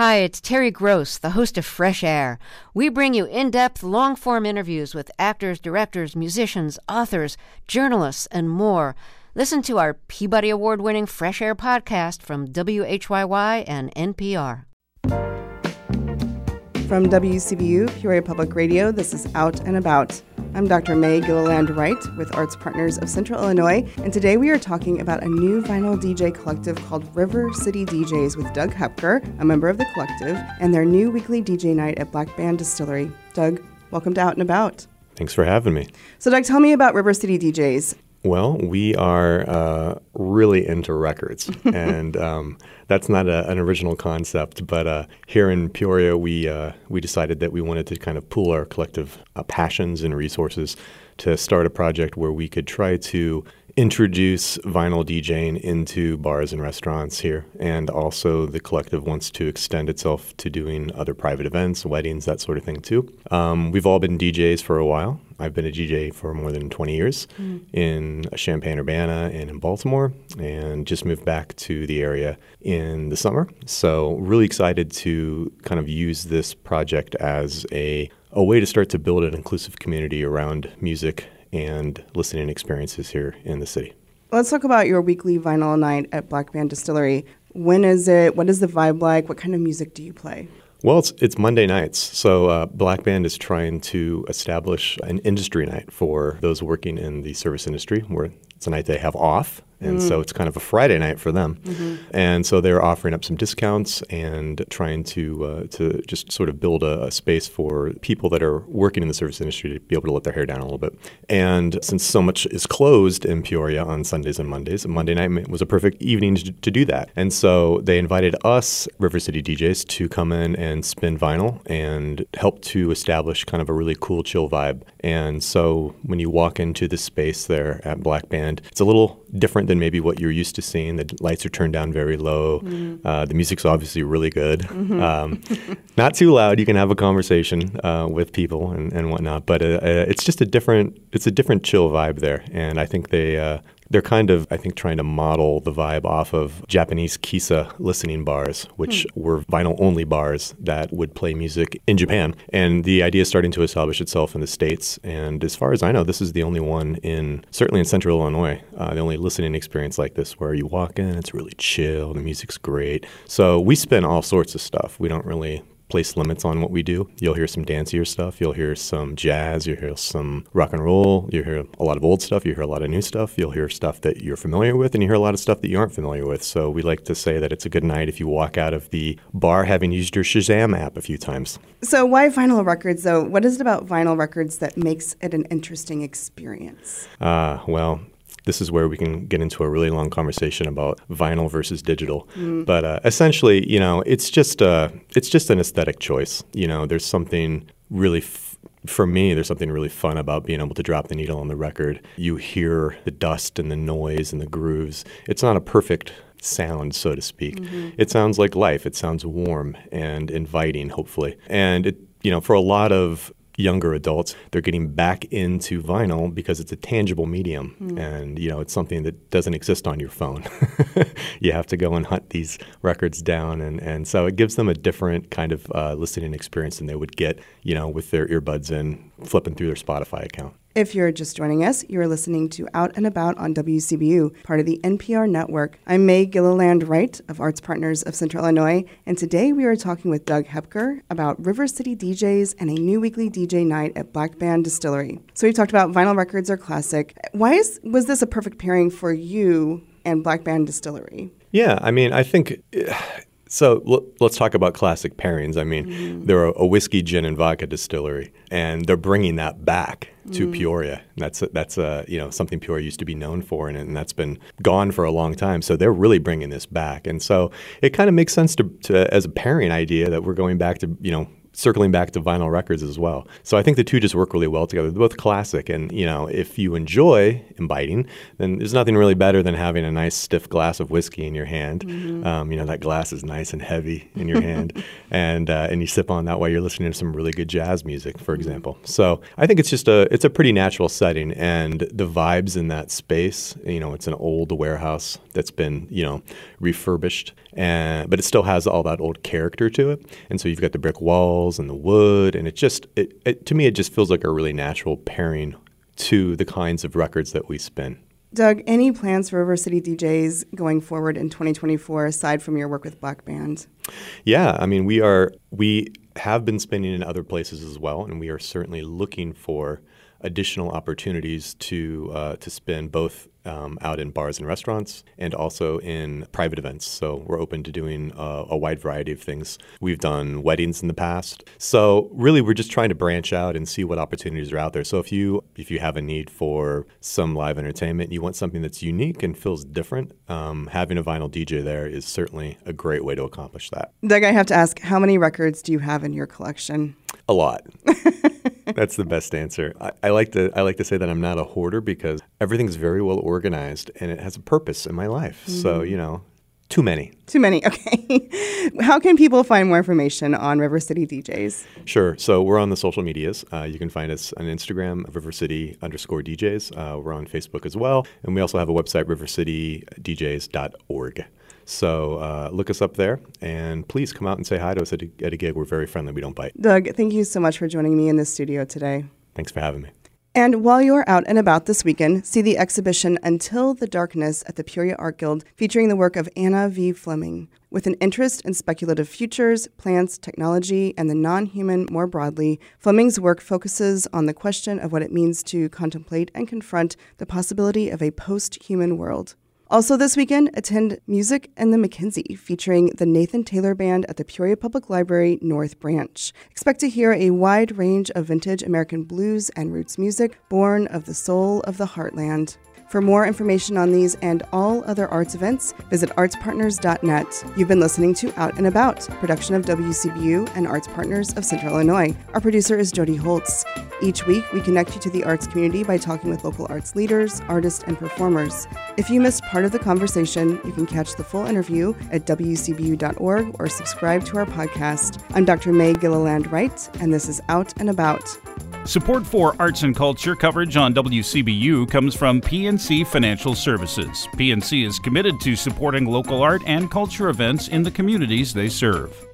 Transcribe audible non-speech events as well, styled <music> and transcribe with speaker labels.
Speaker 1: Hi, it's Terry Gross, the host of Fresh Air. We bring you in depth, long form interviews with actors, directors, musicians, authors, journalists, and more. Listen to our Peabody Award winning Fresh Air podcast from WHYY and NPR.
Speaker 2: From WCBU, Peoria Public Radio, this is Out and About. I'm Dr. Mae Gilliland Wright with Arts Partners of Central Illinois, and today we are talking about a new vinyl DJ collective called River City DJs with Doug Hoepker, a member of the collective, and their new weekly DJ night at Black Band Distillery. Doug, welcome to Out and About.
Speaker 3: Thanks for having me.
Speaker 2: So, Doug, tell me about River City DJs.
Speaker 3: Well, we are uh, really into records, <laughs> and um, that's not a, an original concept. But uh, here in Peoria, we uh, we decided that we wanted to kind of pool our collective uh, passions and resources to start a project where we could try to introduce vinyl DJing into bars and restaurants here. And also, the collective wants to extend itself to doing other private events, weddings, that sort of thing, too. Um, we've all been DJs for a while. I've been a DJ for more than 20 years mm. in Champaign Urbana and in Baltimore, and just moved back to the area in the summer. So, really excited to kind of use this project as a, a way to start to build an inclusive community around music and listening experiences here in the city.
Speaker 2: Let's talk about your weekly vinyl night at Black Band Distillery. When is it? What is the vibe like? What kind of music do you play?
Speaker 3: Well, it's, it's Monday nights. So, uh, Black Band is trying to establish an industry night for those working in the service industry where it's a night they have off and mm. so it's kind of a Friday night for them. Mm-hmm. And so they're offering up some discounts and trying to uh, to just sort of build a, a, space for people that are working in the service industry to be able to let their hair down a little bit. And since so much is closed in Peoria on Sundays and Mondays, Monday night was a perfect evening to, to do that. And so they invited us, River City DJs, to come in and spin vinyl and help to establish kind of a really cool, chill vibe. And so when you walk into the space there at Black Band, it's a little different than maybe what you're used to seeing. The lights are turned down very low. Mm. Uh, the music's obviously really good. Mm-hmm. <laughs> Um, not too loud. You can have a conversation uh, with people and, and whatnot. But uh, uh it's just a different. It's a different chill vibe there, and I think they uh, they're kind of, I think, trying to model the vibe off of Japanese kissa listening bars, which hmm. were vinyl only bars that would play music in Japan. And the idea is starting to establish itself in the States. And as far as I know, this is the only one in, certainly in central Illinois, uh, the only listening experience like this where you walk in, it's really chill, the music's great. So we spin all sorts of stuff. We don't really place limits on what we do. You'll hear some dancier stuff. You'll hear some jazz. You'll hear some rock and roll. You'll hear a lot of old stuff. You hear a lot of new stuff. You'll hear stuff that you're familiar with, and you hear a lot of stuff that you aren't familiar with. So we like to say that it's a good night if you walk out of the bar having used your Shazam app a few times.
Speaker 2: So why vinyl records, though? What is it about vinyl records that makes it an interesting experience?
Speaker 3: Uh, well, this is where we can get into a really long conversation about vinyl versus digital. Mm. But uh, essentially, you know, it's just uh, it's just an aesthetic choice. You know, there's something really. F- for me, there's something really fun about being able to drop the needle on the record. You hear the dust and the noise and the grooves. It's not a perfect sound, so to speak. Mm-hmm. It sounds like life. It sounds warm and inviting, hopefully. And it, you know, for a lot of younger adults, they're getting back into vinyl because it's a tangible medium, mm. and you know it's something that doesn't exist on your phone. <laughs> you have to go and hunt these records down, and and so it gives them a different kind of uh, listening experience than they would get, you know, with their earbuds in flipping through their Spotify account.
Speaker 2: If you're just joining us, you are listening to Out and About on WCBU, part of the NPR network. I'm Mae Gilliland Wright of Arts Partners of Central Illinois, and today we are talking with Doug Hoepker about River City DJs and a new weekly DJ night at Black Band Distillery. So we've talked about vinyl records are classic. Why is, was this a perfect pairing for you and Black Band Distillery?
Speaker 3: Yeah, I mean, I think so l- let's talk about classic pairings. I mean, mm. they're a, a, whiskey, gin, and vodka distillery, and they're bringing that back to mm. Peoria. That's a, that's a, you know something Peoria used to be known for, and, and, that's been gone for a long time. So they're really bringing this back, and so it kind of makes sense to, to as a pairing idea that we're going back to you know circling back to vinyl records as well. So I think the two just work really well together. They're both classic, and you know, if you enjoy imbibing, then there's nothing really better than having a nice stiff glass of whiskey in your hand. Mm-hmm. Um, you know, that glass is nice and heavy in your hand, <laughs> and uh, and you sip on that while you're listening to some really good jazz music, for mm-hmm. example. So I think it's just a it's a pretty natural setting, and the vibes in that space. You know, it's an old warehouse that's been you know refurbished, and but it still has all that old character to it, and so you've got the brick walls and the wood, and it just it, it, to me it just feels like a really natural pairing to the kinds of records that we spin.
Speaker 2: Doug, any plans for River City DJs going forward in 2024 aside from your work with Black Band?
Speaker 3: Yeah, I mean we are we have been spinning in other places as well, and we are certainly looking for additional opportunities to uh, to spin both um, out in bars and restaurants and also in private events. So we're open to doing uh, a wide variety of things. We've done weddings in the past. So really, we're just trying to branch out and see what opportunities are out there. So if you if you have a need for some live entertainment, you want something that's unique and feels different, um, having a vinyl DJ there is certainly a great way to accomplish that.
Speaker 2: Doug, I have to ask, how many records do you have in your collection?
Speaker 3: A lot. <laughs> That's the best answer. I, I, like to I like to say that I'm not a hoarder because everything's very well organized and it has a purpose in my life. Mm-hmm. So you know, too many.
Speaker 2: Too many. <laughs> Okay. How can people find more information on River City DJs?
Speaker 3: Sure. So we're on the social medias. Uh, you can find us on Instagram, River City underscore DJs. Uh, we're on Facebook as well, and we also have a website, rivercitydjs.org. So uh, look us up there and please come out and say hi to us at a, at a gig. We're very friendly. We don't bite.
Speaker 2: Doug, thank you so much for joining me in the studio today.
Speaker 3: Thanks for having me.
Speaker 2: And while you're out and about this weekend, see the exhibition Until the Darkness at the Peoria Art Guild featuring the work of Anna V. Fleming. With an interest in speculative futures, plants, technology, and the non human more broadly, Fleming's work focuses on the question of what it means to contemplate and confront the possibility of a post human world. Also, this weekend, attend Music and the Mackenzie, featuring the Nathan Taylor Band at the Peoria Public Library North Branch. Expect to hear a wide range of vintage American blues and roots music born of the soul of the heartland. For more information on these and all other arts events, visit artspartners.net. You've been listening to Out and About, production of WCBU and Arts Partners of Central Illinois. Our producer is Jody Holtz. Each week, we connect you to the arts community by talking with local arts leaders, artists, and performers. If you missed part of the conversation, you can catch the full interview at WCBU.org or subscribe to our podcast. I'm Dr. Mae Gilliland Wright, and this is Out and About.
Speaker 4: Support for arts and culture coverage on WCBU comes from PNC Financial Services. PNC is committed to supporting local art and culture events in the communities they serve.